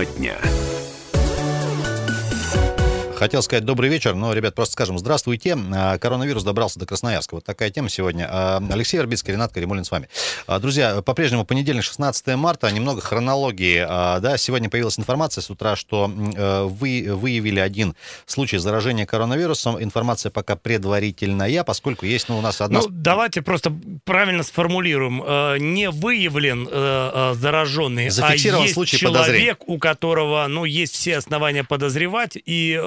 Тема дня. Хотел сказать добрый вечер, но, ребят, просто скажем здравствуйте. А, коронавирус добрался до Красноярска. Вот такая тема сегодня. А, Алексей Вербицкий, Ренат Каримулин с вами. А, друзья, по-прежнему понедельник, 16 марта. Немного хронологии. Да, сегодня появилась информация с утра, что вы выявили один случай заражения коронавирусом. Информация пока предварительная, поскольку есть ну, у нас одна... Ну, давайте просто правильно сформулируем. Не выявлен зараженный, Зафиксирован а есть случай человек, подозрения. у которого ну, есть все основания подозревать, и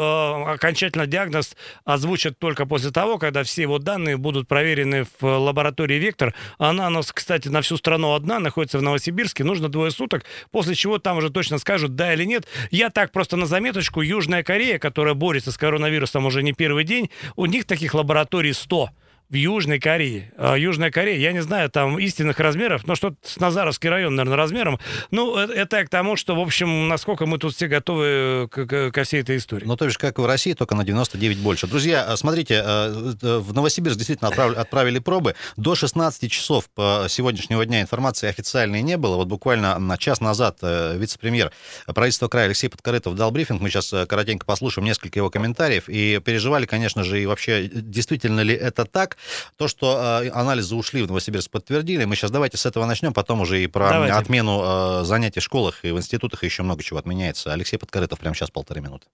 окончательно диагноз озвучат только после того, когда все его данные будут проверены в лаборатории «Вектор». Она у нас, кстати, на всю страну одна, находится в Новосибирске. Нужно двое суток, после чего там уже точно скажут, да или нет. Я так просто на заметочку. Южная Корея, которая борется с коронавирусом уже не первый день, у них таких лабораторий 100 в Южной Корее. А Южная Корея, я не знаю там истинных размеров, но что-то с Назаровский район, наверное, размером. Ну, это, это к тому, что, в общем, насколько мы тут все готовы к, к, ко всей этой истории. Ну, то есть, как в России, только на 99 больше. Друзья, э, смотрите, э, э, в Новосибирск действительно отправили, отправили пробы. До 16 часов по сегодняшнего дня информации официальной не было. Вот буквально на час назад вице-премьер правительства края Алексей Подкорытов дал брифинг. Мы сейчас коротенько послушаем несколько его комментариев. И переживали, конечно же, и вообще, действительно ли это так. То, что э, анализы ушли в Новосибирск, подтвердили. Мы сейчас давайте с этого начнем, потом уже и про давайте. отмену э, занятий в школах и в институтах еще много чего отменяется. Алексей Подкорытов прямо сейчас полторы минуты.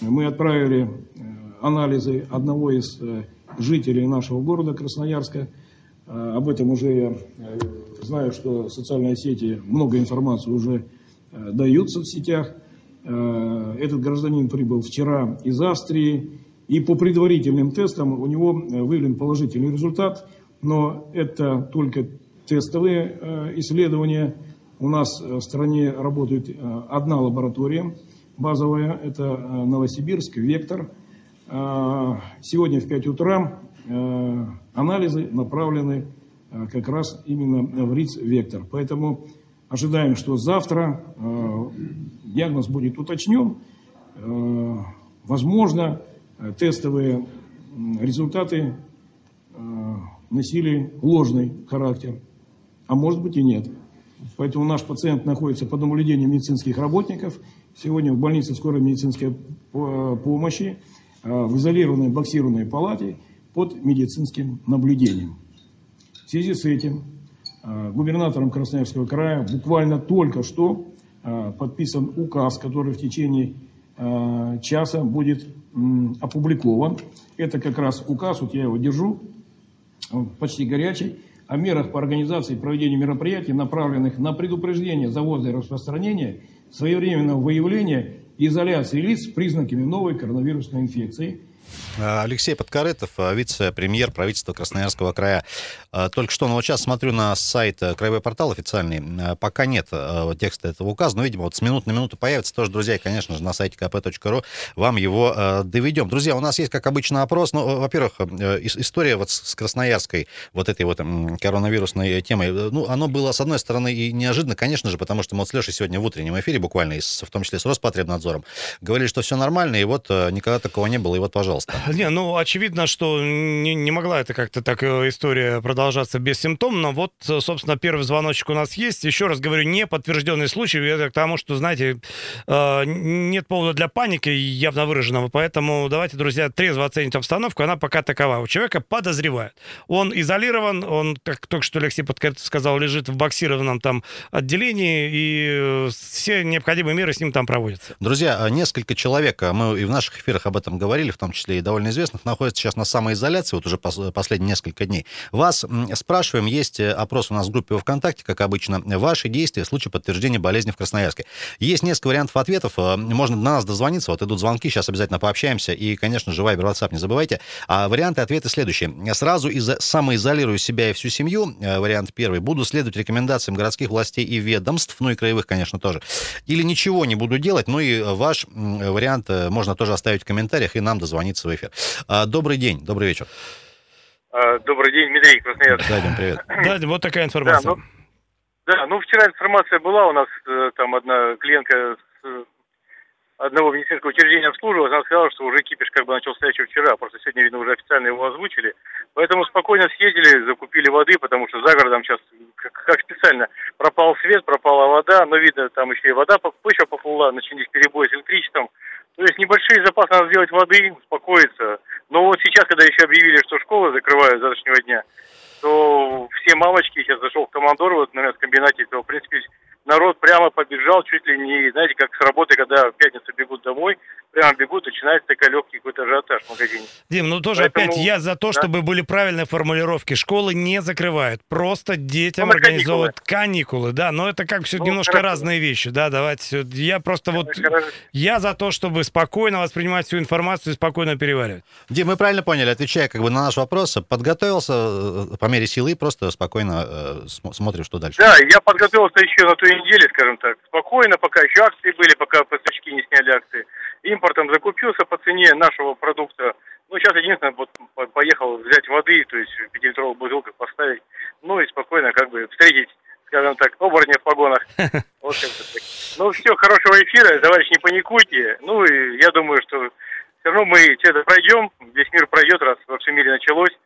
Мы отправили анализы одного из жителей нашего города Красноярска. Об этом уже я знаю, что социальные сети много информации уже дают в соцсетях. Этот гражданин прибыл вчера из Австрии. И по предварительным тестам у него э, выявлен положительный результат, но это только тестовые э, исследования. У нас в стране работает э, одна лаборатория базовая, это Новосибирск, Вектор. Сегодня в 5 утра анализы направлены как раз именно в РИЦ Вектор. Поэтому ожидаем, что завтра диагноз будет уточнен. Возможно, Э, тестовые результаты э, носили ложный характер, а может быть и нет. Поэтому наш пациент находится под наблюдением медицинских работников. Сегодня в больнице скорой медицинской помощи э, в изолированной боксированной палате под медицинским наблюдением. В связи с этим губернатором Красноярского края буквально только что подписан указ, который в течение часа будет опубликован. Это как раз указ, вот я его держу, почти горячий, о мерах по организации и проведению мероприятий, направленных на предупреждение завоза и распространения, своевременного выявления и изоляции лиц с признаками новой коронавирусной инфекции – Алексей Подкорытов, э, вице-премьер правительства Красноярского края. Э, только что, ну вот сейчас смотрю на сайт Краевой портал официальный, пока нет текста этого указа, но, видимо, вот с минут на минуту появится тоже, друзья, и, конечно же, на сайте kp.ru вам его доведем. Друзья, у нас есть, как обычно, опрос. Ну, во-первых, история вот с Красноярской, вот этой вот коронавирусной темой, ну, оно было, с одной стороны, и неожиданно, конечно же, потому что мы вот с Лешей сегодня в утреннем эфире, буквально, в том числе с Роспотребнадзором, говорили, что все нормально, и вот никогда такого не было, и вот, пожалуйста, пожалуйста. Не, ну, очевидно, что не, не могла это как-то так э, история продолжаться бессимптомно. Вот, собственно, первый звоночек у нас есть. Еще раз говорю, не подтвержденный случай. Это к тому, что, знаете, э, нет повода для паники явно выраженного. Поэтому давайте, друзья, трезво оценить обстановку. Она пока такова. У человека подозревают. Он изолирован, он, как только что Алексей Подкорытов сказал, лежит в боксированном там отделении, и э, все необходимые меры с ним там проводятся. Друзья, несколько человек, мы и в наших эфирах об этом говорили, в том числе числе и довольно известных, находятся сейчас на самоизоляции, вот уже последние несколько дней. Вас спрашиваем, есть э, опрос у нас в группе ВКонтакте, как обычно, ваши действия в случае подтверждения болезни в Красноярске. Есть несколько вариантов ответов, э, можно на нас дозвониться, вот идут звонки, сейчас обязательно пообщаемся, и, конечно же, Вайбер, WhatsApp не забывайте. А варианты ответа следующие. Сразу из самоизолирую себя и всю семью, э, вариант первый, буду следовать рекомендациям городских властей и ведомств, ну и краевых, конечно, тоже. Или ничего не буду делать, ну и ваш вариант можно тоже оставить в комментариях и нам дозвониться дозвониться в эфир. А, добрый день, добрый вечер. А, добрый день, Дмитрий Красноярск. Да, Дим, привет. Да, вот такая информация. Да, ну, да, ну вчера информация была, у нас э, там одна клиентка с одного медицинского учреждения обслуживалась, она сказала, что уже кипиш как бы начался еще вчера, просто сегодня, видно, уже официально его озвучили. Поэтому спокойно съездили, закупили воды, потому что за городом сейчас, как, как специально. Пропал свет, пропала вода, но видно, там еще и вода, почва поплыла, начались перебои с электричеством. То есть небольшие запасы надо сделать воды, успокоиться. Но вот сейчас, когда еще объявили, что школы закрывают с завтрашнего дня, то все мамочки, сейчас зашел в командор вот на комбинате, то, в принципе, народ прямо побежал, чуть ли не, знаете, как с работы, когда в пятницу бегут домой, прямо бегут, начинается такой легкий какой-то ажиотаж в магазине. Дим, ну тоже Поэтому, опять я за то, да? чтобы были правильные формулировки. Школы не закрывают, просто детям ну, организовывают каникулы. каникулы, да, но это как все ну, немножко хорошо. разные вещи, да, давайте. Я просто вот, хорошо. я за то, чтобы спокойно воспринимать всю информацию и спокойно переваривать. Дим, мы правильно поняли, отвечая как бы на наш вопрос, подготовился э, по мере силы, просто спокойно э, смотрим, что дальше. Да, я подготовился еще на той неделе, скажем так, спокойно, пока еще акции были, пока поставщики не сняли акции импортом закупился по цене нашего продукта. Ну, сейчас единственное, вот поехал взять воды, то есть в 5-литровых бутылках поставить, ну и спокойно как бы встретить, скажем так, оборотня в погонах. Вот так. Ну, все, хорошего эфира, товарищ, не паникуйте. Ну, и я думаю, что все равно мы все это пройдем, весь мир пройдет, раз во всем мире началось.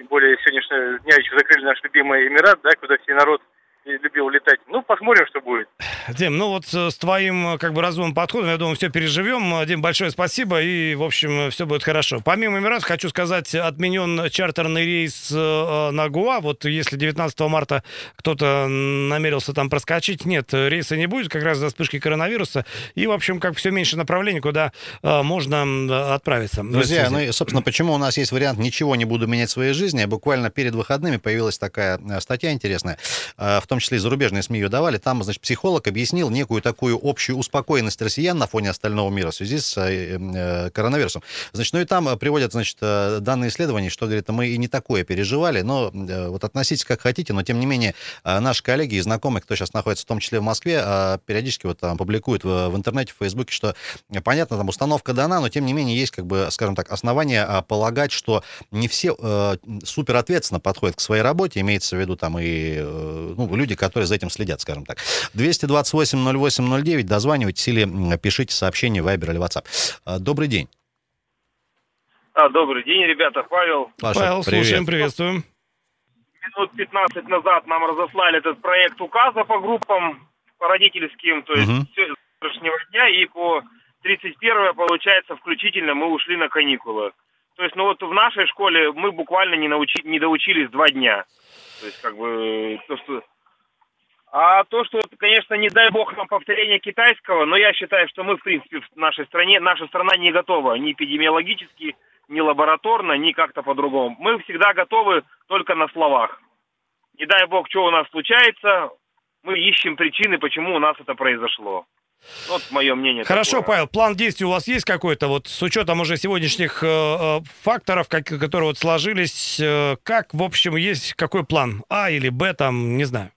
Тем более сегодняшнего дня еще закрыли наш любимый Эмират, да, куда все народ любил летать. Ну, посмотрим, что будет. Дим, ну вот с твоим как бы разумным подходом, я думаю, все переживем. Дим, большое спасибо, и, в общем, все будет хорошо. Помимо Эмиратов, хочу сказать, отменен чартерный рейс э, на Гуа. Вот если 19 марта кто-то намерился там проскочить, нет, рейса не будет, как раз за вспышки коронавируса. И, в общем, как все меньше направлений, куда э, можно отправиться. Друзья, ну и, собственно, почему у нас есть вариант «ничего не буду менять в своей жизни», буквально перед выходными появилась такая э, статья интересная, в том числе и зарубежные СМИ ее давали, там, значит, психолог объяснил некую такую общую успокоенность россиян на фоне остального мира в связи с э, э коронавирусом. Значит, ну и там приводят, значит, э, данные исследования, что, говорит, мы и не такое переживали, но э, вот относитесь как хотите, но, тем не менее, наши коллеги и знакомые, кто сейчас находится в том числе в Москве, периодически вот там публикуют в, в интернете, в Фейсбуке, что, понятно, там установка дана, но, тем не менее, есть, как бы, скажем так, основания полагать, что не все э, супер ответственно подходят к своей работе, имеется в виду там и э, ну, люди, которые за этим следят, скажем так. 228-08-09, дозванивайтесь или пишите сообщение в Viber или WhatsApp. А, добрый день. А, добрый день, ребята. Павел. Паша, Павел, привет. слушаем, приветствуем. Минут 15 назад нам разослали этот проект указа по группам, по родительским, то есть угу. все с завтрашнего дня, и по 31 получается, включительно мы ушли на каникулы. То есть, ну вот в нашей школе мы буквально не, научи, не доучились два дня. То есть, как бы, то, что а то, что, конечно, не дай бог нам повторение китайского, но я считаю, что мы, в принципе, в нашей стране, наша страна не готова ни эпидемиологически, ни лабораторно, ни как-то по-другому. Мы всегда готовы только на словах. Не дай бог, что у нас случается, мы ищем причины, почему у нас это произошло. Вот мое мнение. Хорошо, такое. Павел, план действий у вас есть какой-то, вот с учетом уже сегодняшних э, э, факторов, как, которые вот сложились, э, как, в общем, есть какой план? А или Б, там, не знаю.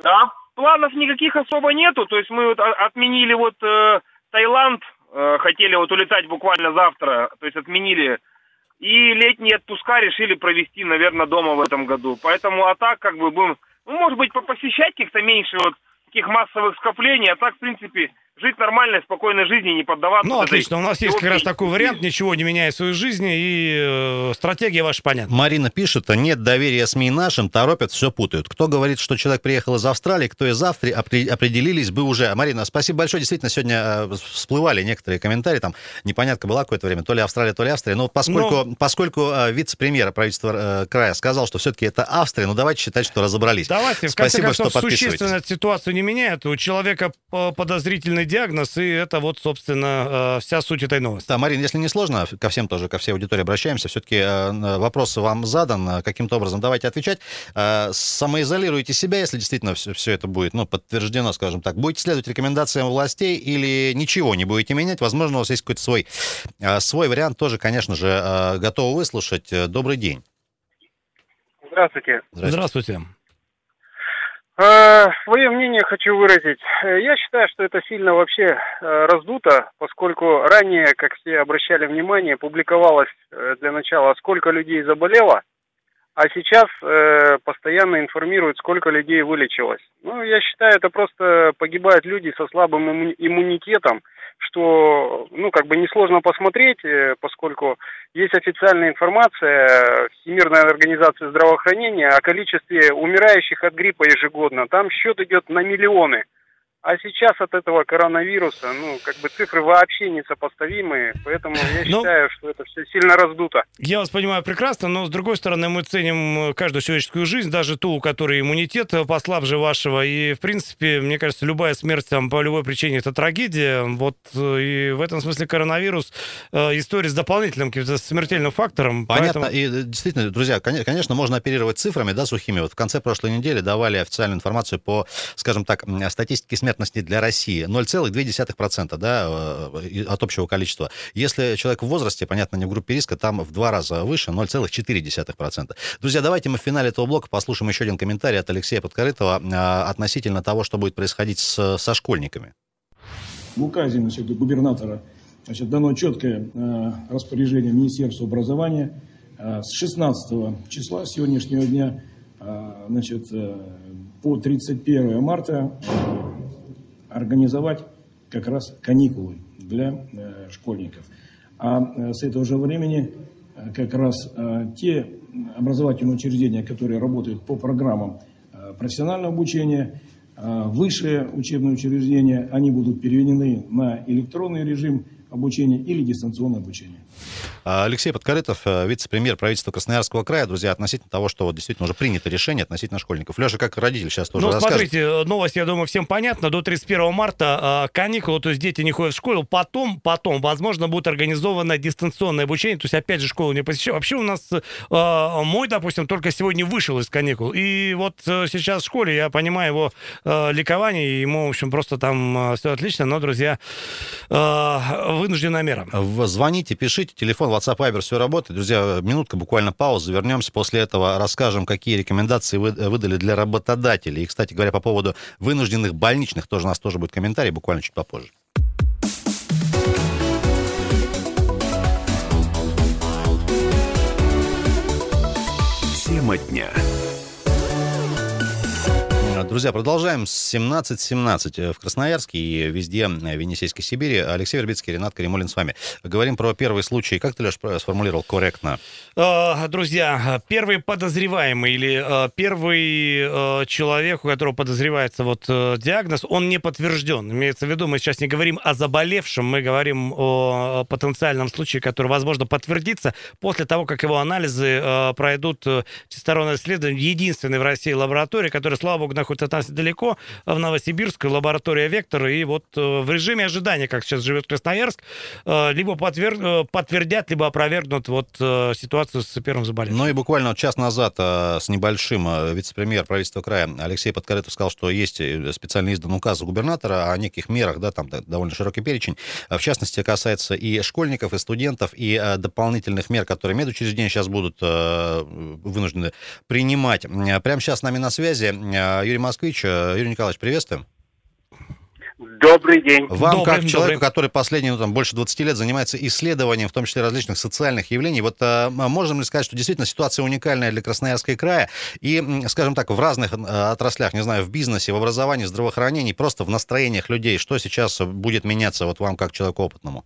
Да, планов никаких особо нету. То есть мы вот отменили вот э, Таиланд, э, хотели вот улетать буквально завтра, то есть отменили. И летние отпуска решили провести, наверное, дома в этом году. Поэтому, а так как бы будем, ну, может быть, посещать каких-то меньше вот таких массовых скоплений, а так, в принципе, жить нормальной, спокойной жизнью, не поддаваться. Ну, отлично. У нас есть как раз такой вариант, ничего не меняя в своей жизни, и э, стратегия ваша понятна. Марина пишет, нет доверия СМИ нашим, торопят, все путают. Кто говорит, что человек приехал из Австралии, кто из Австрии, определились бы уже. Марина, спасибо большое. Действительно, сегодня э, всплывали некоторые комментарии, там непонятка была какое-то время, то ли Австралия, то ли Австрия. Но поскольку, Но... Ну. поскольку э, вице-премьер правительства э, края сказал, что все-таки это Австрия, ну давайте считать, что разобрались. Давайте, в Спасибо, конце концов, что существенно ситуацию не меняет. У человека подозрительный диагноз, и это вот, собственно, э, вся суть этой новости. Да, Марин, если не сложно, ко всем тоже, ко всей аудитории обращаемся. Все-таки э, вопрос вам задан, э, каким-то образом давайте отвечать. Самоизолируйте себя, если действительно все, все это будет ну, подтверждено, скажем так. Будете следовать рекомендациям властей или ничего не будете менять. Возможно, у вас есть какой-то свой, свой вариант, тоже, конечно же, готовы выслушать. Добрый день. Здравствуйте. Здравствуйте. Здравствуйте. Э, свое мнение хочу выразить. Э, я считаю, что это сильно вообще э, раздуто, поскольку ранее, как все обращали внимание, публиковалось для начала, сколько людей заболело, а сейчас э, постоянно информируют, сколько людей вылечилось. Ну, я считаю, это просто погибают люди со слабым иммунитетом, что, ну, как бы несложно посмотреть, э, поскольку есть официальная информация Всемирной организации здравоохранения о количестве умирающих от гриппа ежегодно. Там счет идет на миллионы. А сейчас от этого коронавируса, ну, как бы цифры вообще несопоставимые, поэтому я. Ну, считаю, что это все сильно раздуто. Я вас понимаю прекрасно, но с другой стороны мы ценим каждую человеческую жизнь, даже ту, у которой иммунитет послабже вашего, и, в принципе, мне кажется, любая смерть там по любой причине это трагедия, вот, и в этом смысле коронавирус э, история с дополнительным каким-то смертельным фактором. Понятно, поэтому... и действительно, друзья, конечно, можно оперировать цифрами, да, сухими. Вот в конце прошлой недели давали официальную информацию по, скажем так, статистике смерти смертности для России 0,2% да, э, от общего количества. Если человек в возрасте, понятно, не в группе риска, там в два раза выше, 0,4%. Друзья, давайте мы в финале этого блока послушаем еще один комментарий от Алексея Подкорытова э, относительно того, что будет происходить с, со школьниками. В указе значит, губернатора значит, дано четкое э, распоряжение Министерства образования э, с 16 числа сегодняшнего дня э, значит, э, по 31 марта организовать как раз каникулы для э, школьников. А э, с этого же времени э, как раз те образовательные учреждения, которые работают по программам профессионального обучения, высшие учебные учреждения, они будут переведены на электронный режим обучения или дистанционное обучение. А, Алексей Подкорытов, э, вице-премьер правительства Красноярского края, друзья, относительно того, что вот действительно уже принято решение относительно школьников. Леша, как родитель сейчас тоже Ну, расскажет. смотрите, новость, я думаю, всем понятна. До 31 марта э, каникулы, то есть дети не ходят в школу. Потом, потом, возможно, будет организовано дистанционное обучение. То есть, опять же, школу не посещают. Вообще у нас э, мой, допустим, только сегодня вышел из каникул. И вот сейчас в школе, я понимаю его ликование, ему, в общем, просто там все отлично. Но, друзья, вынужденная мера. Звоните, пишите, телефон WhatsApp, Viber, все работает. Друзья, минутка, буквально пауза, вернемся. После этого расскажем, какие рекомендации вы, выдали для работодателей. И, кстати говоря, по поводу вынужденных больничных, тоже у нас тоже будет комментарий, буквально чуть попозже. Тема дня. Друзья, продолжаем. 17.17 э, в Красноярске и везде э, в Енисейской Сибири. Алексей Вербицкий, Ренат Каримулин с вами. Говорим про первый случай. Как ты, Леш, сформулировал корректно? Э, друзья, первый подозреваемый или первый человек, у которого подозревается вот диагноз, он не подтвержден. Имеется в виду, мы сейчас не говорим о заболевшем, мы говорим о потенциальном случае, который, возможно, подтвердится после того, как его анализы пройдут всестороннее исследование. Единственный в России лаборатория, которая, слава богу, находится нас далеко, в Новосибирской лаборатория «Вектор». И вот э, в режиме ожидания, как сейчас живет Красноярск, э, либо подтвер... Э, подтвердят, либо опровергнут вот ситуацию с первым заболеванием. Ну и буквально час назад с небольшим вице-премьер правительства края Алексей Подкорытов сказал, что есть специально издан указ губернатора о неких мерах, да, там довольно широкий перечень. В частности, касается и школьников, и студентов, и дополнительных мер, которые медучреждения сейчас будут вынуждены принимать. Прямо сейчас с нами на связи Юрий Москвич. Э, Юрий Николаевич, приветствуем. Добрый день. Вам, добрый, как человеку, добрый. который последние ну, там, больше 20 лет занимается исследованием, в том числе различных социальных явлений, вот а, можем ли сказать, что действительно ситуация уникальная для Красноярского края и, скажем так, в разных а, отраслях, не знаю, в бизнесе, в образовании, в здравоохранении, просто в настроениях людей, что сейчас будет меняться вот вам, как человеку опытному?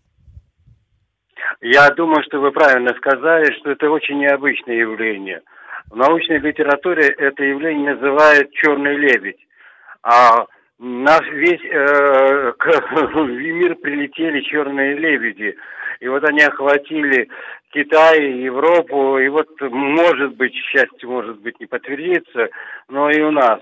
Я думаю, что вы правильно сказали, что это очень необычное явление – в научной литературе это явление называют черный лебедь. А наш весь э, мир прилетели черные лебеди. И вот они охватили Китай, Европу, и вот, может быть, счастье, может быть, не подтвердится, но и у нас.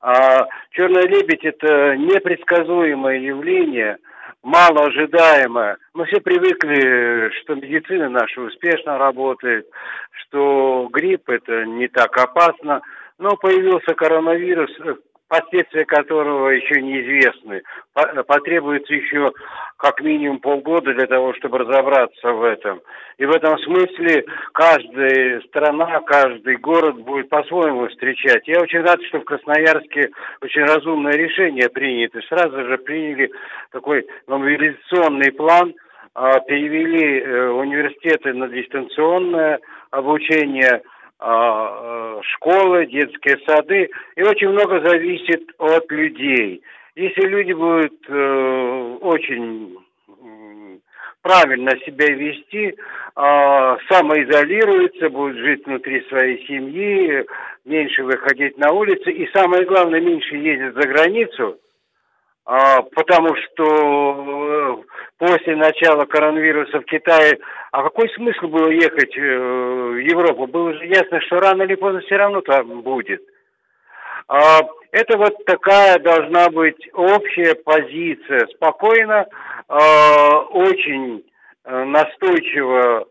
А черный лебедь – это непредсказуемое явление – малоожидаемо. Мы все привыкли, что медицина наша успешно работает, что грипп это не так опасно. Но появился коронавирус, последствия которого еще неизвестны. Потребуется еще как минимум полгода для того, чтобы разобраться в этом. И в этом смысле каждая страна, каждый город будет по-своему встречать. Я очень рад, что в Красноярске очень разумное решение принято. Сразу же приняли такой мобилизационный план, а, перевели э, университеты на дистанционное обучение – школы, детские сады, и очень много зависит от людей. Если люди будут э, очень правильно себя вести, э, самоизолируются, будут жить внутри своей семьи, меньше выходить на улицы и самое главное, меньше ездить за границу, э, потому что после начала коронавируса в Китае, а какой смысл было ехать э, в Европу? Было же ясно, что рано или поздно все равно там будет. А, это вот такая должна быть общая позиция. Спокойно, а, очень э, настойчиво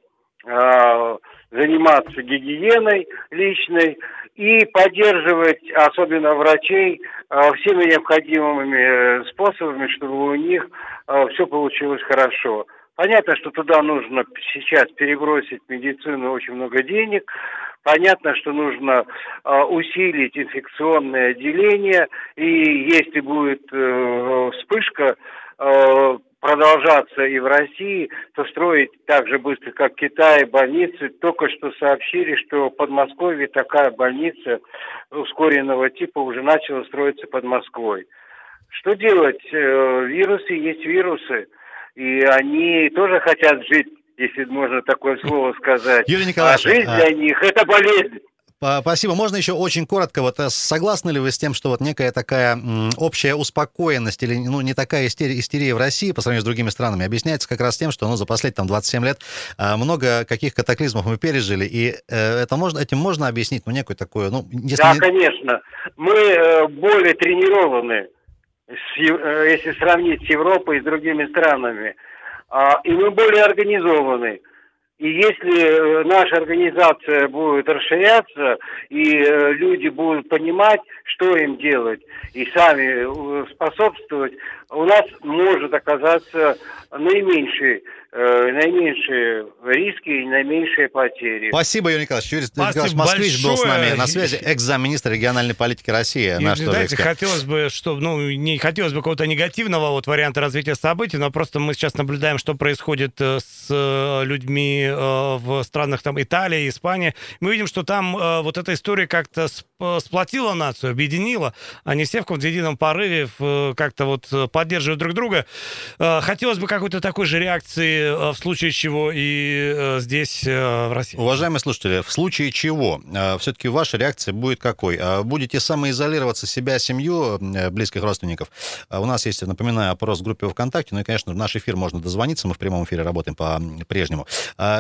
а, заниматься гигиеной личной и поддерживать, особенно врачей, всеми необходимыми э, способами, чтобы у них все получилось хорошо. Понятно, что туда нужно сейчас перебросить медицину очень много денег. Понятно, что нужно э, усилить инфекционное отделение. И если будет э, вспышка э, продолжаться и в России, то строить так же быстро, как в Китае, больницы. Только что сообщили, что в Подмосковье такая больница ускоренного типа уже начала строиться под Москвой. Что делать? Э, вирусы есть вирусы и они тоже хотят жить, если можно такое слово сказать. Юрий Николаевич, а жизнь для а... них – это болезнь. Спасибо. Можно еще очень коротко, вот э, согласны ли вы с тем, что вот некая такая общая успокоенность или ну, не такая истерия, истерия в России по сравнению с другими странами объясняется как раз тем, что ну, за последние там, 27 лет а, много каких катаклизмов мы пережили, и э, это можно, этим можно объяснить, ну, некую такую, ну, если... Да, не... конечно. Мы э, более тренированы Э, если сравнить с Европой и с другими странами. А, и мы более организованы. И если э, наша организация будет расширяться, и э, люди будут понимать, что им делать, и сами способствовать, у нас может оказаться наименьший Э, наименьшие риски и наименьшие потери. Спасибо, Юрий Николаевич. Юрий Николаевич Москвич был с нами на связи, экс-замминистра региональной политики России. И, наш знаете, хотелось бы, чтобы, ну, не хотелось бы какого-то негативного вот варианта развития событий, но просто мы сейчас наблюдаем, что происходит э, с э, людьми в странах там Италии, Испания. Мы видим, что там вот эта история как-то сплотила нацию, объединила. Они все в каком-то едином порыве как-то вот поддерживают друг друга. Хотелось бы какой-то такой же реакции Э, в случае чего и э, здесь, э, в России. Уважаемые слушатели, в случае чего все-таки ваша реакция будет какой? Будете самоизолироваться себя, семью, близких родственников? У нас есть, напоминаю, опрос в группе ВКонтакте, ну и, конечно, в наш эфир можно дозвониться, мы в прямом эфире работаем по-прежнему.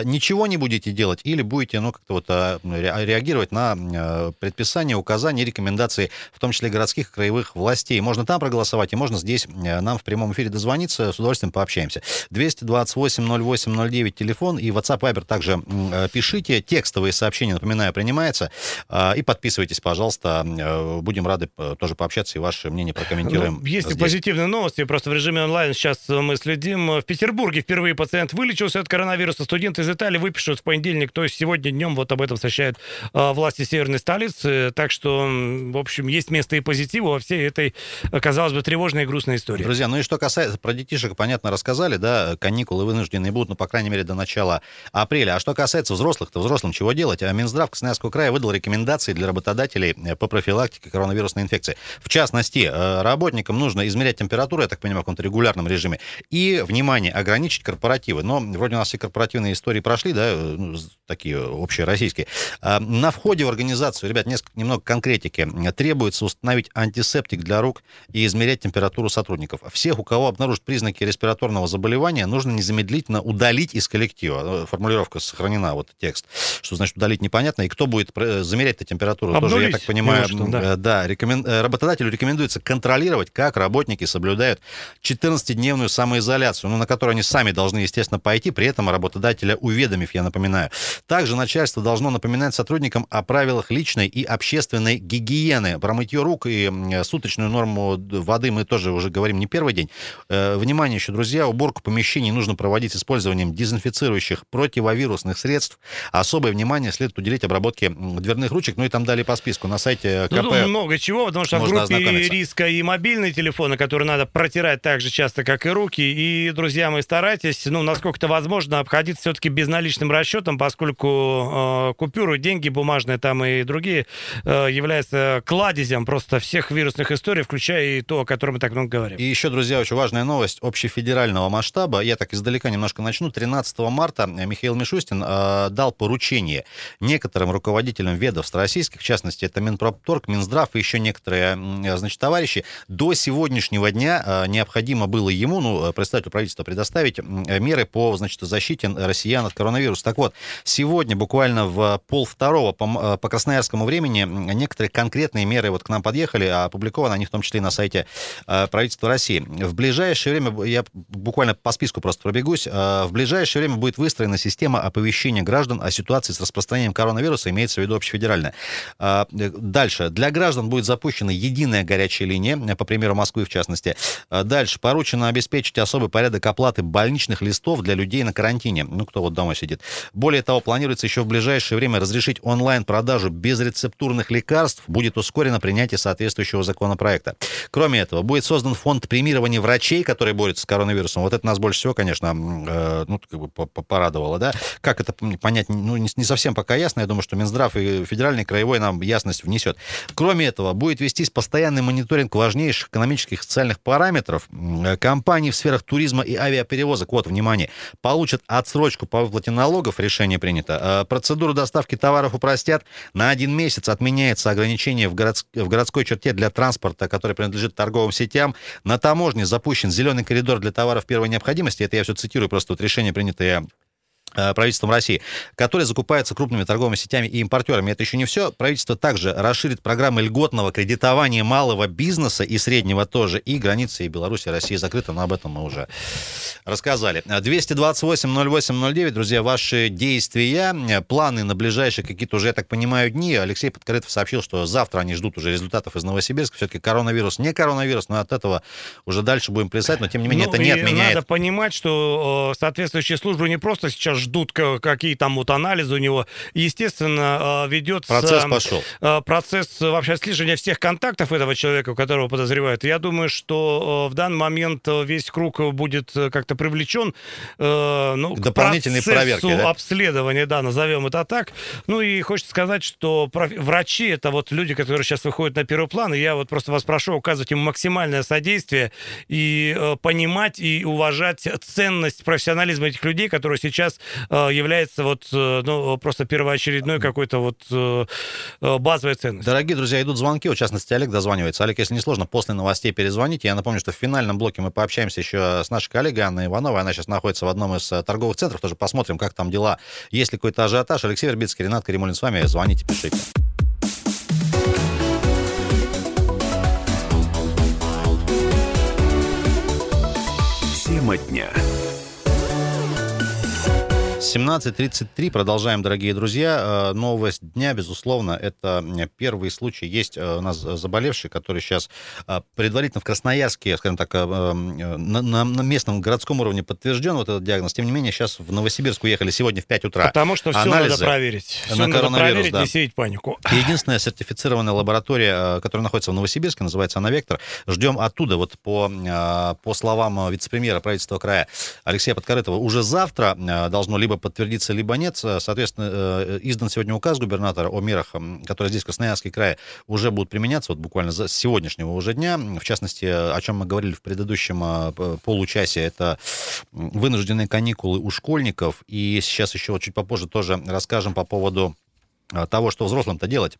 Ничего не будете делать или будете, ну, как-то вот реагировать на предписания, указания, рекомендации, в том числе городских краевых властей? Можно там проголосовать, и можно здесь нам в прямом эфире дозвониться, с удовольствием пообщаемся. 228 80809 телефон и WhatsApp Viber также э, пишите. Текстовые сообщения, напоминаю, принимается. А, и подписывайтесь, пожалуйста. Э, будем рады э, тоже пообщаться и ваше мнение прокомментируем. Ну, есть здесь. позитивные новости. Просто в режиме онлайн сейчас мы следим. В Петербурге впервые пациент вылечился от коронавируса. Студенты из Италии выпишут в понедельник, то есть сегодня днем вот об этом сообщают власти северной столицы. Так что, в общем, есть место и позитиву во всей этой, казалось бы, тревожной и грустной истории. Друзья, ну и что касается, про детишек, понятно, рассказали, да, каникулы вы вынуждены будут, ну, по крайней мере, до начала апреля. А что касается взрослых, то взрослым чего делать? А Минздрав Красноярского края выдал рекомендации для работодателей э, по профилактике коронавирусной инфекции. В частности, э, работникам нужно измерять температуру, я так понимаю, в каком-то регулярном режиме, и, внимание, ограничить корпоративы. Но вроде у нас все корпоративные истории прошли, да, э, ну, такие общероссийские. А, на входе в организацию, ребят, несколько, немного конкретики. Требуется установить антисептик для рук и измерять температуру сотрудников. Всех, у кого обнаружат признаки респираторного заболевания, нужно незамедлительно удалить из коллектива. Э, формулировка сохранена, вот текст. Что значит удалить, непонятно. И кто будет замерять эту температуру, Обдурить тоже, я так понимаю, что, да, э, да рекомен... Э, работодателю рекомендуется контролировать, как работники соблюдают 14-дневную самоизоляцию, ну, на которую они сами должны, естественно, пойти, при этом работодателя уведомив, я напоминаю. Также начальство должно напоминать сотрудникам о правилах личной и общественной гигиены. Про мытье рук и суточную норму воды мы тоже уже говорим не первый день. Внимание еще, друзья, уборку помещений нужно проводить использованием дезинфицирующих противовирусных средств. Особое внимание следует уделить обработке дверных ручек. Ну и там далее по списку на сайте Ну, КП. тут много чего, потому что в группе риска и мобильные телефоны, которые надо протирать так же часто, как и руки. И, друзья мои, старайтесь, ну, насколько это возможно, обходиться все-таки безналичным расчетом, поскольку э, купюры, деньги бумажные там и другие э, являются кладезем просто всех вирусных историй, включая и то, о котором мы так много говорим. Еще, друзья, очень важная новость общефедерального масштаба. Я так издалека немножко начну. 13 марта Михаил Мишустин э, дал поручение некоторым руководителям ведомств российских, в частности, это Минпромторг, Минздрав и еще некоторые, э, значит, товарищи. До сегодняшнего дня э, необходимо было ему, ну, э, представителю правительства, предоставить э, меры по, значит, защите россиян от коронавируса. Так вот, сегодня буквально в полвторого по, э, по красноярскому времени некоторые конкретные меры вот к нам подъехали, а опубликованы они в том числе и на сайте э, правительства России. В ближайшее время, я буквально по списку просто пробегусь, э, в ближайшее время будет выстроена система оповещения граждан о ситуации с распространением коронавируса, имеется в виду общефедеральная. Э, Дальше. Для граждан будет запущена единая горячая линия, э, по примеру Москвы в частности. Дальше. Поручено обеспечить особый порядок оплаты больничных листов для людей на карантине. Ну, кто вот дома сидит. Более того, планируется еще в ближайшее время разрешить онлайн-продажу безрецептурных лекарств. Будет ускорено принятие соответствующего законопроекта. Кроме этого, будет создан фонд премирования врачей, которые борются с коронавирусом. Вот это нас больше всего, конечно, э, ну, как бы по- по- порадовало, да. Как это понять, ну, не, совсем пока ясно. Я думаю, что Минздрав и федеральный, краевой нам ясность внесет. Кроме этого, будет вестись постоянный мониторинг важнейших экономических и социальных параметров. Э, Компании в сферах туризма и авиаперевозок, вот, внимание, получат отсрочку по выплате налогов, решение принято. Э, Процедуру доставки товаров упростят. На один месяц отменяется ограничение в, городс- в городской черте для транспорта, который принадлежит торговым сетям. На таможне запущен зеленый коридор для товаров первой необходимости. Это я все цитирую, просто вот решение принятое правительством России, которые закупаются крупными торговыми сетями и импортерами. Это еще не все. Правительство также расширит программы льготного кредитования малого бизнеса и среднего тоже. И границы и Беларуси, и России закрыты, но об этом мы уже рассказали. 228-08-09, друзья, ваши действия, э, планы на ближайшие какие-то уже, я так понимаю, дни. Алексей Подкорытов сообщил, что завтра они ждут уже результатов из Новосибирска. Все-таки коронавирус не коронавирус, но от этого уже дальше будем плясать, но тем не менее Ну, это не отменяет. Надо понимать, что э, соответствующие службы не просто сейчас ждут ка- какие там вот анализы у него. Естественно, э, ведется... Процесс пошел. э, процесс вообще отслеживания всех контактов этого человека, у которого подозревают. Я думаю, что э, в данный момент весь круг будет как-то привлечен ну, К дополнительной проверке, да? обследования, да, назовем это так. Ну и хочется сказать, что врачи это вот люди, которые сейчас выходят на первый план, и я вот просто вас прошу оказывать им максимальное содействие и понимать и уважать ценность профессионализма этих людей, которые сейчас является вот э, ну просто первоочередной какой-то вот э, э, базовой ценностью. Дорогие друзья, идут звонки, в частности, Олег дозванивается. Олег, если не сложно, после новостей перезвоните. Я напомню, что в финальном блоке мы пообщаемся еще с нашей коллегой Анной Ивановой. Она сейчас находится в одном из э, торговых центров. Тоже посмотрим, как там дела. Есть ли какой-то ажиотаж. Алексей Вербицкий, Ренат Каримулин с вами. Звоните, пишите. Тема дня. 17.33. Продолжаем, дорогие друзья. Э, Новость дня, безусловно, это первый случай. Есть э, у нас заболевший, который сейчас э, предварительно в Красноярске, скажем так, на, на- на местном городском уровне подтвержден вот этот диагноз. Тем не менее, сейчас в Новосибирск уехали сегодня в 5 утра. Потому что все Анализы надо проверить. на Все надо коронавирус, проверить, да. не сеять панику. Единственная сертифицированная лаборатория, которая находится в Новосибирске, называется она «Вектор». Ждем оттуда, вот по, по словам вице-премьера правительства края Алексея Подкорытова, уже завтра должно либо подтвердиться, либо нет. Соответственно, э, издан сегодня указ губернатора о мерах, которые здесь, в Красноярске крае, уже будут применяться, вот буквально с сегодняшнего уже дня. В частности, о чем мы говорили в предыдущем п- получасе, это вынужденные каникулы у школьников. И сейчас еще чуть попозже тоже расскажем по поводу э, того, что взрослым-то делать.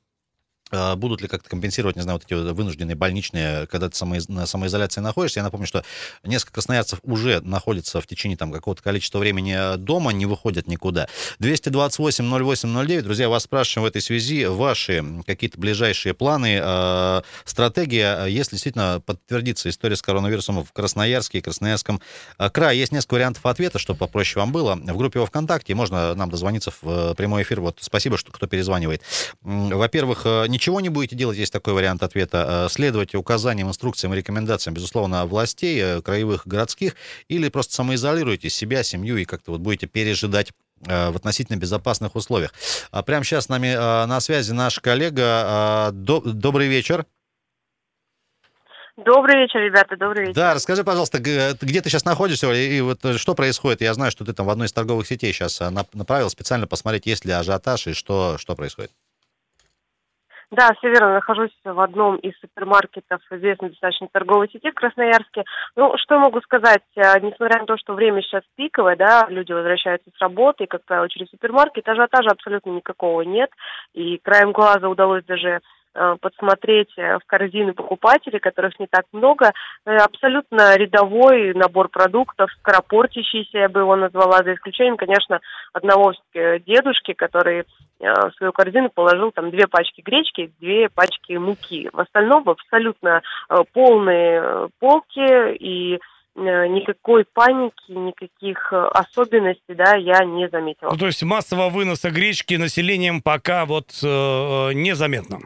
Э, Будут ли как-то компенсировать, не знаю, вот эти вынужденные больничные, когда ты на самоизоляции находишься? Я напомню, что несколько красноярцев уже находятся в течение там какого-то количества времени э, дома, не выходят никуда. 228-08-09. Друзья, вас спрашиваем в этой связи ваши какие-то ближайшие планы, э, стратегия, э, если действительно подтвердится история с коронавирусом в Красноярске и Красноярском э, крае. Есть несколько вариантов ответа, чтобы попроще вам было. В группе во ВКонтакте можно нам дозвониться в прямой эфир. Вот спасибо, что кто перезванивает. Во-первых, ничего не будете делать, есть такой вариант ответа. Следуйте указаниям, инструкциям и рекомендациям, безусловно, властей, краевых, городских, или просто самоизолируйте себя, семью и как-то вот будете пережидать в относительно безопасных условиях. Прямо сейчас с нами на связи наш коллега. Добрый вечер. Добрый вечер, ребята, добрый вечер. Да, расскажи, пожалуйста, где ты сейчас находишься и вот э, что происходит? Я знаю, что ты там в одной из торговых сетей сейчас э, направил специально посмотреть, есть ли ажиотаж и что, что происходит. Да, все верно. Нахожусь в одном из супермаркетов известной достаточно торговой сети в Красноярске. Ну, что могу сказать? Э, несмотря на то, что время сейчас пиковое, да, люди возвращаются с работы, и, как правило, через супермаркет, ажиотажа абсолютно никакого нет. И краем глаза удалось даже подсмотреть э, в корзины покупателей, которых не так много. Э, абсолютно рядовой набор продуктов, скоропортящийся, я бы его назвала, за исключением, конечно, одного дедушки, который в свою корзину положил там две пачки гречки, две пачки муки. В остальном абсолютно полные полки и никакой паники, никаких особенностей, да, я не заметила. Ну, то есть массового выноса гречки населением пока вот э, незаметно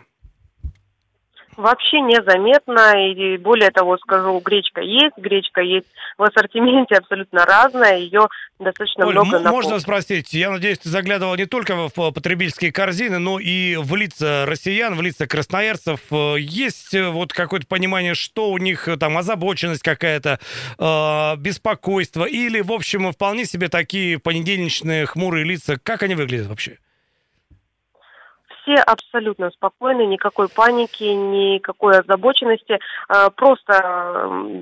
вообще незаметно. И более того, скажу, гречка есть, гречка есть в ассортименте абсолютно разная, ее достаточно Оль, много. На можно спросить, я надеюсь, ты заглядывал не только в потребительские корзины, но и в лица россиян, в лица красноярцев. Есть вот какое-то понимание, что у них там озабоченность какая-то, э, беспокойство, или, в общем, вполне себе такие понедельничные хмурые лица, как они выглядят вообще? Все абсолютно спокойны, никакой паники, никакой озабоченности. А, просто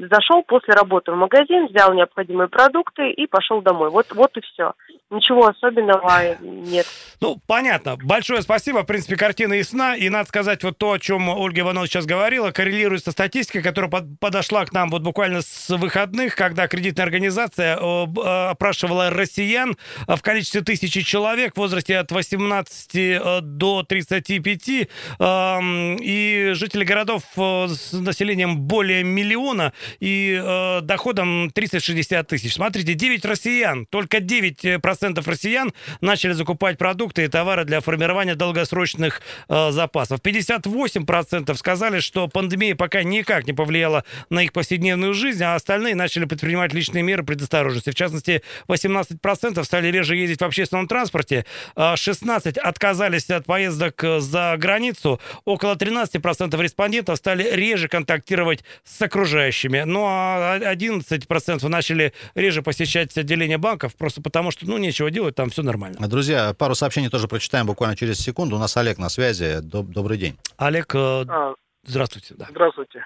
зашел после работы в магазин, взял необходимые продукты и пошел домой. Вот, вот и все. Ничего особенного нет. Ну, понятно. Большое спасибо. В принципе, картина ясна. И надо сказать, вот то, о чем Ольга Иванова сейчас говорила, коррелирует со статистикой, которая под, подошла к нам вот буквально с выходных, когда кредитная организация э, опрашивала россиян в количестве тысячи человек в возрасте от 18 э, до 35. Э, и жители городов э, с населением более миллиона и э, доходом 30-60 тысяч. Смотрите, 9 россиян, только 9% 40% россиян начали закупать продукты и товары для формирования долгосрочных э, запасов. 58% сказали, что пандемия пока никак не повлияла на их повседневную жизнь, а остальные начали предпринимать личные меры предосторожности. В частности, 18% стали реже ездить в общественном транспорте, 16% отказались от поездок за границу, около 13% респондентов стали реже контактировать с окружающими, ну а 11% начали реже посещать отделения банков, просто потому что, ну, нечего делать, там все нормально. Друзья, пару сообщений тоже прочитаем буквально через секунду. У нас Олег на связи. Добрый день. Олег, э, а, здравствуйте. Да. Здравствуйте.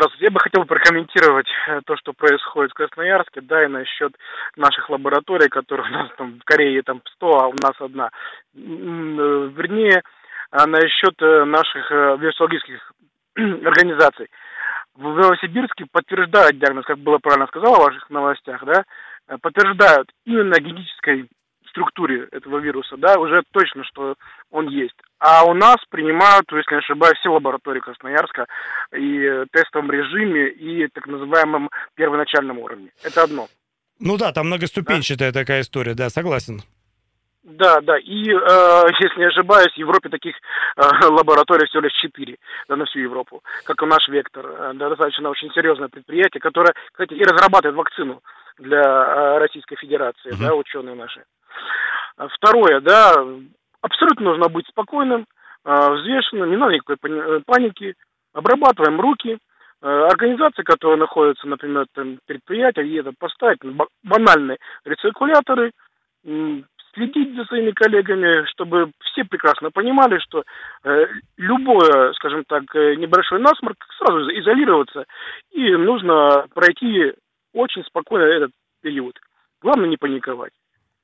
Здравствуйте. Я бы хотел прокомментировать э, то, что происходит в Красноярске, да, и насчет наших лабораторий, которые у нас там в Корее там 100, а у нас одна. Э, вернее, а насчет наших вирусологических организаций. В Новосибирске подтверждают диагноз, как было правильно сказала в ваших новостях, да, Э, подтверждают именно генетической структуре этого вируса, да, уже точно, что он есть. А у нас принимают, если не ошибаюсь, все лаборатории Красноярска и в тестовом режиме, и так называемом первоначальном уровне. Это одно. Ну да, там многоступенчатая да? такая история, да, согласен. Да, да, и, э, если не ошибаюсь, в Европе таких э, лабораторий всего лишь четыре, да, на всю Европу, как и наш Вектор, э, да, достаточно очень серьезное предприятие, которое, кстати, и разрабатывает вакцину для э, Российской Федерации, uh-huh. да, ученые наши. А второе, да, абсолютно нужно быть спокойным, э, взвешенным, не надо никакой э, паники, обрабатываем руки, Организации, которые находятся, например, там, предприятия, где поставить банальные рециркуляторы, следить за своими коллегами, чтобы все прекрасно понимали, что э, любое, скажем так, небольшой насморк сразу изолироваться, и нужно пройти очень спокойно этот период. Главное не паниковать.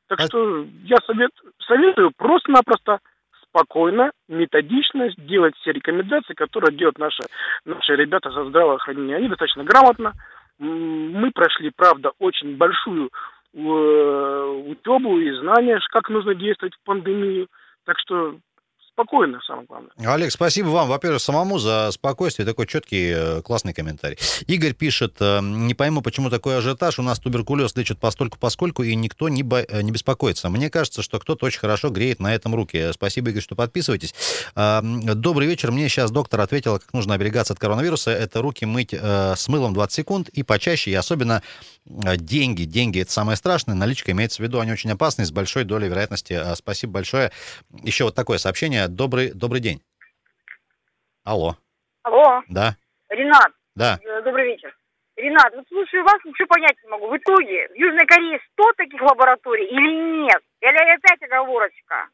Так а... что я совет, советую просто-напросто спокойно, методично сделать все рекомендации, которые делают наши, наши ребята со здравоохранения. Они достаточно грамотно. Мы прошли, правда, очень большую э, учебу и знания, как нужно действовать в пандемию. Так что спокойно, самое главное. Олег, спасибо вам, во-первых, самому за спокойствие, такой четкий, э, классный комментарий. Игорь пишет, э, не пойму, почему такой ажиотаж, у нас туберкулез лечат постольку поскольку, и никто не, бо... не беспокоится. Мне кажется, что кто-то очень хорошо греет на этом руки. Спасибо, Игорь, что подписываетесь. Добрый вечер, мне сейчас доктор ответила, как нужно оберегаться от коронавируса, это руки мыть с мылом 20 секунд и почаще, и особенно деньги. Деньги — это самое страшное, наличка имеется в виду, они очень опасны, с большой долей вероятности. Спасибо большое. Еще вот такое сообщение. Добрый, добрый день. Алло. Алло. Да. Ренат. Да. Э, добрый вечер. Ренат, ну слушай, вас ничего понять не могу. В итоге в Южной Корее 100 таких лабораторий или нет? Или опять оговорочка?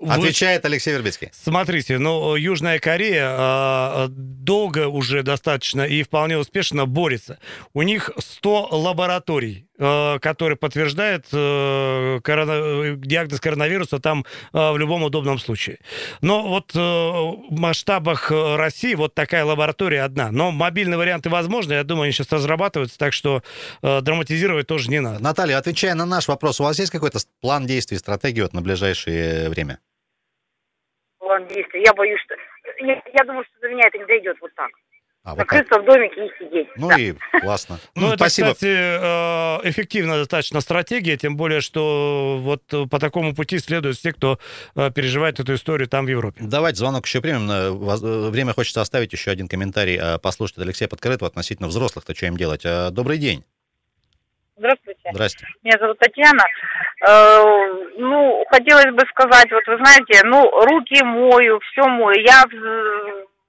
Отвечает Алексей Вербицкий. Смотрите, ну, Южная Корея э, долго уже достаточно и вполне успешно борется. У них 100 лабораторий, э, которые подтверждают э, корона... диагноз коронавируса там э, в любом удобном случае. Но вот э, в масштабах России вот такая лаборатория одна. Но мобильные варианты возможны, я думаю, они сейчас разрабатываются, так что э, драматизировать тоже не надо. Наталья, отвечая на наш вопрос, у вас есть какой-то план действий, стратегия вот на ближайшее время? план действий. Я боюсь, что... Я, я думаю, что до меня это не дойдет вот так. А, вот Закрыться так. в домике и сидеть. Ну да. и классно. Ну, это, Спасибо. кстати, э, эффективная достаточно стратегия, тем более, что вот по такому пути следуют все, кто э, переживает эту историю там, в Европе. Давайте звонок еще примем. Э, э, Время хочется оставить еще один комментарий э, послушать от Алексея Подкорытова относительно взрослых-то, что им делать. Э, Добрый день. Здравствуйте. Здрасте. Меня зовут Татьяна. Э, ну, хотелось бы сказать, вот вы знаете, ну, руки мою, все мою. Я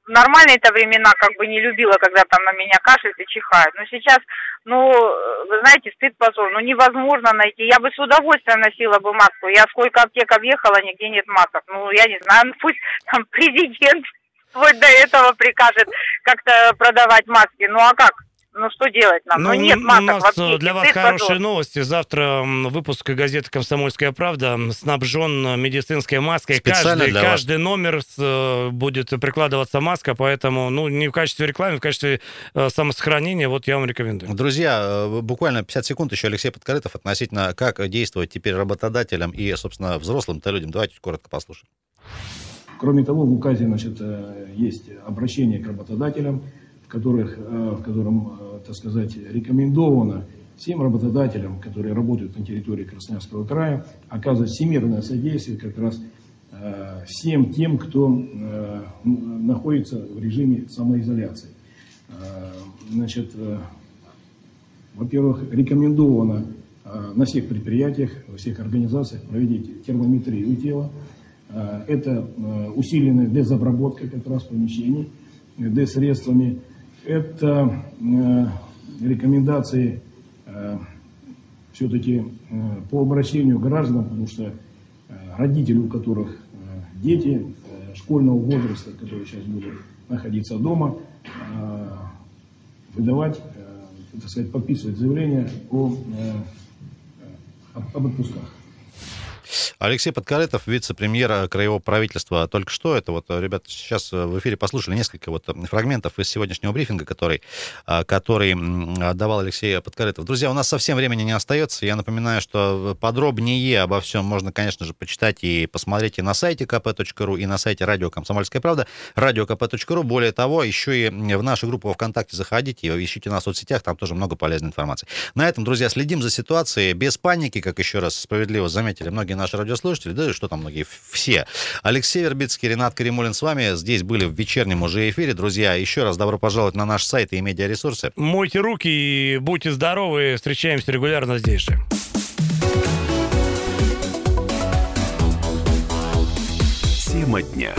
в нормальные-то времена как бы не любила, когда там на меня кашляют и чихают. Но сейчас, ну, вы знаете, стыд позор, ну, невозможно найти. Я бы с удовольствием носила бы маску. Я сколько аптек объехала, нигде нет масок. Ну, я не знаю, ну, пусть там президент вплоть до этого прикажет как-то продавать маски. Ну, а как? Ну, что делать нам? Ну, нет у масок нас вообще. для вас хорошие позор. новости. Завтра выпуск газеты «Комсомольская правда» снабжен медицинской маской. Специально каждый, для вас. каждый номер с, э, будет прикладываться маска, поэтому, ну, не в качестве рекламы, в качестве э, самосохранения, вот я вам рекомендую. Друзья, э, буквально 50 секунд еще Алексей Подкорытов относительно, как действовать теперь работодателям и, собственно, взрослым-то людям. Давайте коротко послушаем. Кроме того, в указе значит, э, есть обращение к работодателям, которых, э, в котором, э, так сказать, рекомендовано всем работодателям, которые работают на территории Красноярского края, оказывать всемирное содействие как раз э, всем тем, кто находится в режиме самоизоляции. Значит, во-первых, рекомендовано на всех предприятиях, во всех организациях проводить термометрию тела. Это усиленная дезобработка как раз помещений дезсредствами. Это э, рекомендации все-таки по обращению к гражданам, потому что э, родители, у которых э, дети э, школьного возраста, которые сейчас будут находиться дома, э, выдавать, э, так сказать, подписывать заявление о, э, об отпусках. Алексей Подкорытов, вице-премьер Краевого правительства. Только что это вот, ребята, сейчас в эфире послушали несколько вот фрагментов из сегодняшнего брифинга, который, а, который давал Алексей Подкорытов. Друзья, у нас совсем времени не остается. Я напоминаю, что подробнее обо всем можно, конечно же, почитать и посмотреть и на сайте kp.ru, и на сайте радио «Комсомольская правда», радиокп.ру. Более того, еще и в нашу группу ВКонтакте заходите, ищите нас в соцсетях, там тоже много полезной информации. На этом, друзья, следим за ситуацией без паники, как еще раз справедливо заметили многие наши радиослушатели, да и что там многие, все. Алексей Вербицкий, Ренат Каримулин с вами. Здесь были в вечернем уже эфире. Друзья, еще раз добро пожаловать на наш сайт и медиаресурсы. Мойте руки и будьте здоровы. Встречаемся регулярно здесь же. Тема дня.